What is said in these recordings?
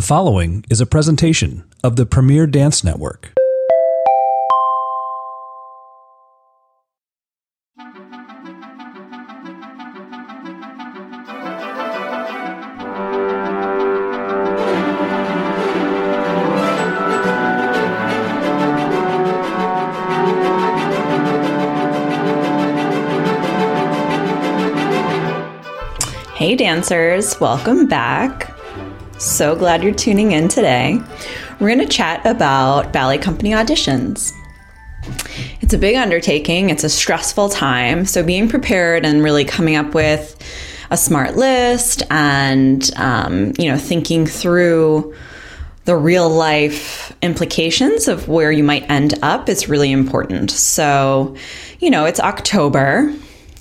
The following is a presentation of the Premier Dance Network. Hey, dancers, welcome back. So glad you're tuning in today. We're going to chat about ballet company auditions. It's a big undertaking, it's a stressful time. So, being prepared and really coming up with a smart list and, um, you know, thinking through the real life implications of where you might end up is really important. So, you know, it's October.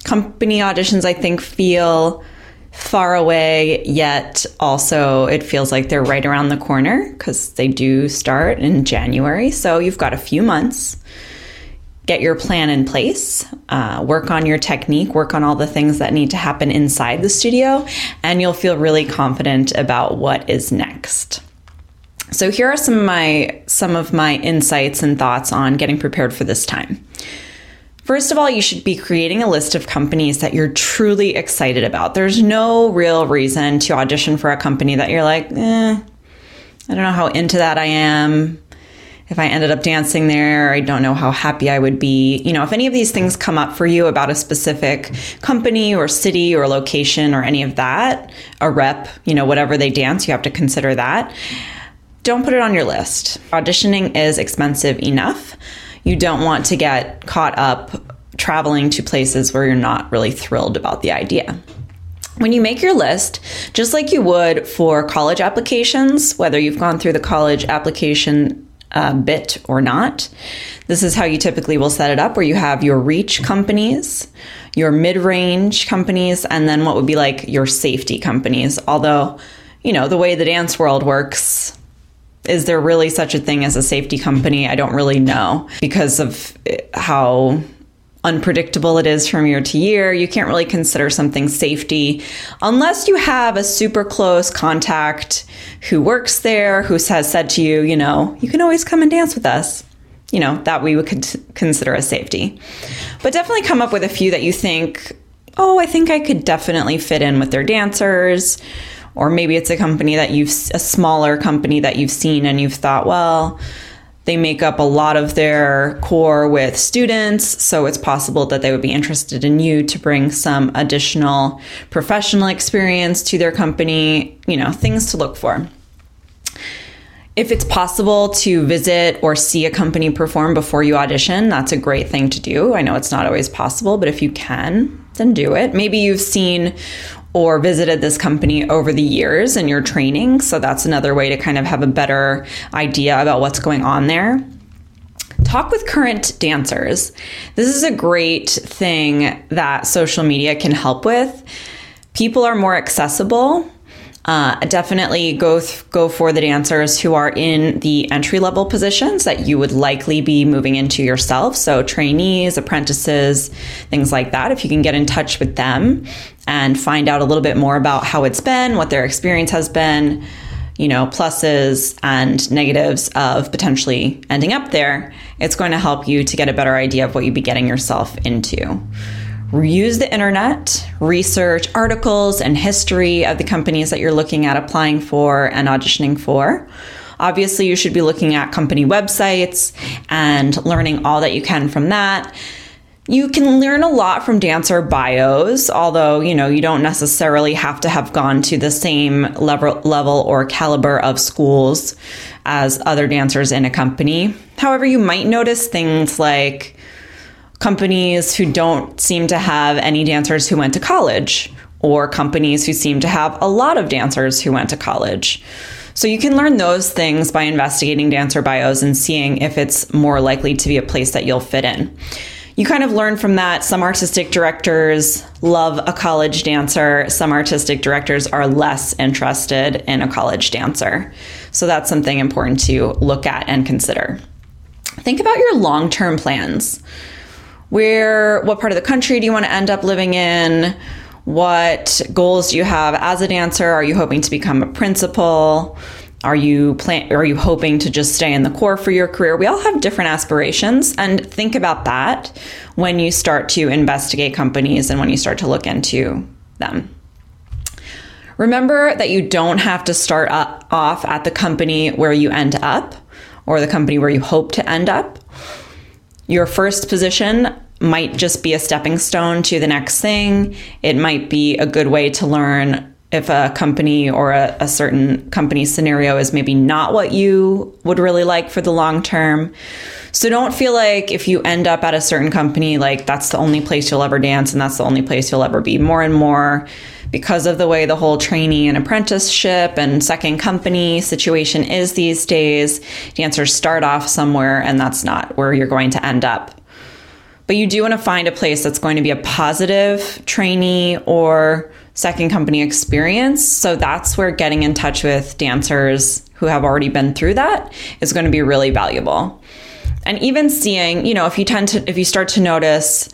Company auditions, I think, feel far away, yet also it feels like they're right around the corner because they do start in January. So you've got a few months. Get your plan in place, uh, work on your technique, work on all the things that need to happen inside the studio, and you'll feel really confident about what is next. So here are some of my some of my insights and thoughts on getting prepared for this time. First of all, you should be creating a list of companies that you're truly excited about. There's no real reason to audition for a company that you're like, eh, I don't know how into that I am. If I ended up dancing there, I don't know how happy I would be. You know, if any of these things come up for you about a specific company or city or location or any of that, a rep, you know, whatever they dance, you have to consider that. Don't put it on your list. Auditioning is expensive enough you don't want to get caught up traveling to places where you're not really thrilled about the idea. When you make your list, just like you would for college applications, whether you've gone through the college application uh, bit or not, this is how you typically will set it up where you have your reach companies, your mid range companies, and then what would be like your safety companies. Although, you know, the way the dance world works, is there really such a thing as a safety company? I don't really know because of eh, how unpredictable it is from year to year. You can't really consider something safety unless you have a super close contact who works there, who has said to you, you know, you can always come and dance with us. You know, that we would consider a safety. But definitely come up with a few that you think, oh, I think I could definitely fit in with their dancers or maybe it's a company that you've a smaller company that you've seen and you've thought, well, they make up a lot of their corps with students, so it's possible that they would be interested in you to bring some additional professional experience to their company, you know, things to look for. If it's possible to visit or see a company perform before you audition, that's a great thing to do. I know it's not always possible, but if you can, then do it. Maybe you've seen or visited this company over the years in your training. So that's another way to kind of have a better idea about what's going on there. Talk with current dancers. This is a great thing that social media can help with. People are more accessible uh, definitely go th- go for the dancers who are in the entry level positions that you would likely be moving into yourself. So trainees, apprentices, things like that. If you can get in touch with them and find out a little bit more about how it's been, what their experience has been, you know, pluses and negatives of potentially ending up there, it's going to help you to get a better idea of what you'd be getting yourself into use the internet, research articles and history of the companies that you're looking at applying for and auditioning for. Obviously, you should be looking at company websites and learning all that you can from that. You can learn a lot from dancer bios, although, you know, you don't necessarily have to have gone to the same level, level or caliber of schools as other dancers in a company. However, you might notice things like companies who don't seem to have any dancers who went to college, or companies who seem to have a lot of dancers who went to college. So you can learn those things by investigating dancer bios and seeing if it's more likely to be a place that you'll fit in. You kind of learn from that. Some artistic directors love a college dancer, some artistic directors are less interested in a college dancer. So that's something important to look at and consider. Think about your long term plans where what part of the country do you want to end up living in what goals do you have as a dancer are you hoping to become a principal Are you plan are you hoping to just stay in the corps for your career? We all have different aspirations and think about that when you start to investigate companies and when you start to look into them. Remember that you don't have to start off at the company where you end up or the company where you hope to end up. Your first position might just be a stepping stone to the next thing. It might be a good way to learn if a company or a, a, certain company scenario is maybe not what you would really like for the long term. So don't feel like if you end up at a certain company, like that's the only place you'll ever dance and that's the only place you'll ever be. More and more, because of the way the whole trainee and apprenticeship and second company situation is these days, dancers start off somewhere and that's not where you're going to end up. But you do want to find a place that's going to be a positive trainee or second company experience. So that's where getting in touch with dancers who have already been through that is going to be really valuable. And even seeing, you know, if you tend to, if you start to notice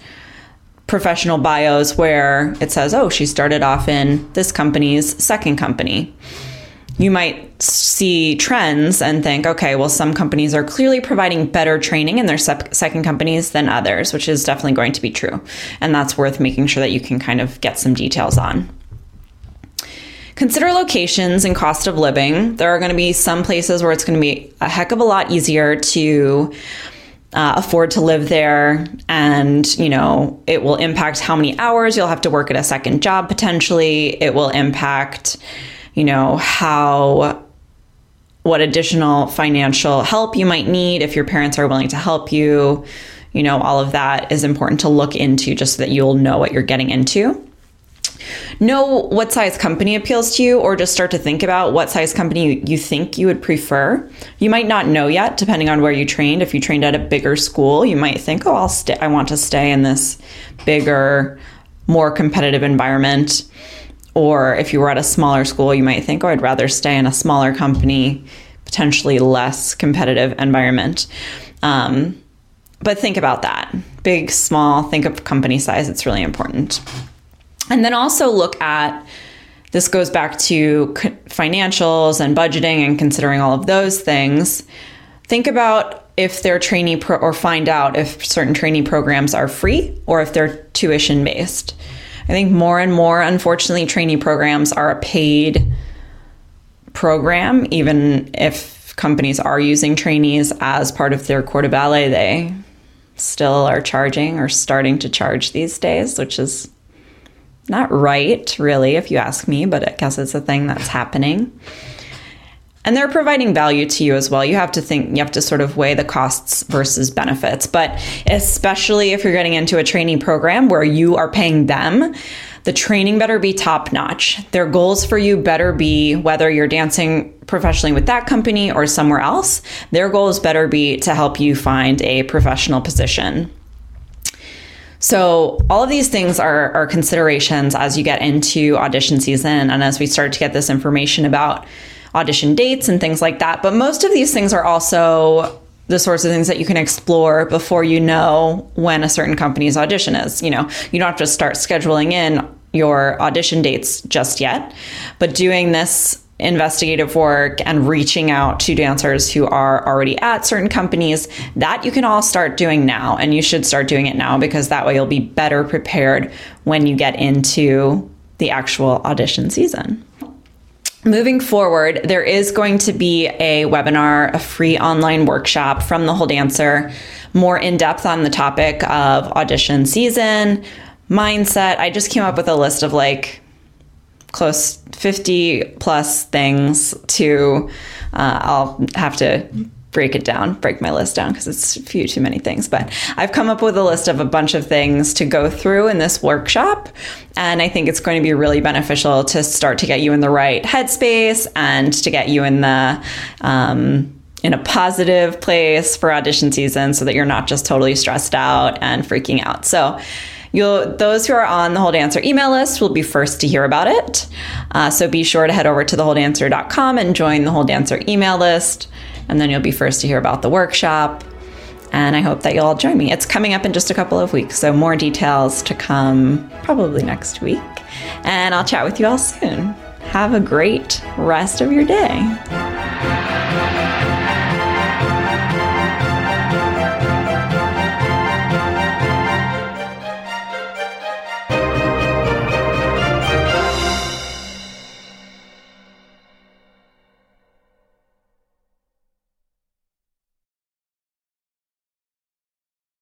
professional bios where it says, oh, she started off in this company's second company you might see trends and think, okay, well, some companies are clearly providing better training in their second companies than others, which is definitely going to be true. And that's worth making sure that you can kind of get some details on. Consider locations and cost of living. There are going to be some places where it's going to be a heck of a lot easier to uh, afford to live there and you know it will impact how many hours you'll have to work at a second job potentially it will impact you know, how what additional financial help you might need if your parents are willing to help you. You know, all of that is important to look into just so that you'll know what you're getting into. Know what size company appeals to you, or just start to think about what size company you think you would prefer. You might not know yet, depending on where you trained. If you trained at a bigger school, you might think, "Oh, I'll stay. I want to stay in this bigger, more competitive environment." Or if you were at a smaller school, you might think, oh, I'd rather stay in a smaller company, potentially less competitive environment. Um, but think about that big, small, think of company size. It's really important. And then also look at this goes back to financials and budgeting and considering all of those things. Think about if their trainee pro- or find out if certain trainee programs are free or if they're tuition based. I think more and more, unfortunately, trainee programs are a paid program, even if companies are using trainees as part of their corps de ballet, they still are charging or starting to charge these days, which is not right, really, if you ask me, but I guess it's a thing that's happening and they're providing value to you as well. You have to think, you have to sort of weigh the costs versus benefits. But especially if you're getting into a training program where you are paying them, the training better be top notch. Their goals for you better be whether you're dancing professionally with that company or somewhere else, their goals better be to help you find a professional position. So, all of these things are, are considerations as you get into audition season and as we start to get this information about audition dates and things like that. But most of these things are also the sorts of things that you can explore before you know when a certain company's audition is. You know, you don't have to start scheduling in your audition dates just yet, but doing this investigative work and reaching out to dancers who are already at certain companies that you can all start doing now and you should start doing it now because that way you'll be better prepared when you get into the actual audition season Moving forward, there is going to be a webinar, a free online workshop from the whole dancer, more in depth on the topic of audition season, mindset. I just came up with a list of like close 50 plus things to, uh, I'll have to break it down, break my list down because it's a few too many things. But I've come up with a list of a bunch of things to go through in this workshop. And I think it's going to be really beneficial to start to get you in the right headspace and to get you in the, um, in a positive place for audition season so that you're not just totally stressed out and freaking out. So, You'll, those who are on the Whole Dancer email list will be first to hear about it. Uh, so be sure to head over to thewholedancer.com and join the Whole Dancer email list and then you'll be first to hear about the workshop. And I hope that you'll all join me. It's coming up in just a couple of weeks, so more details to come probably next week. And I'll chat with you all soon. Have a great rest of your day.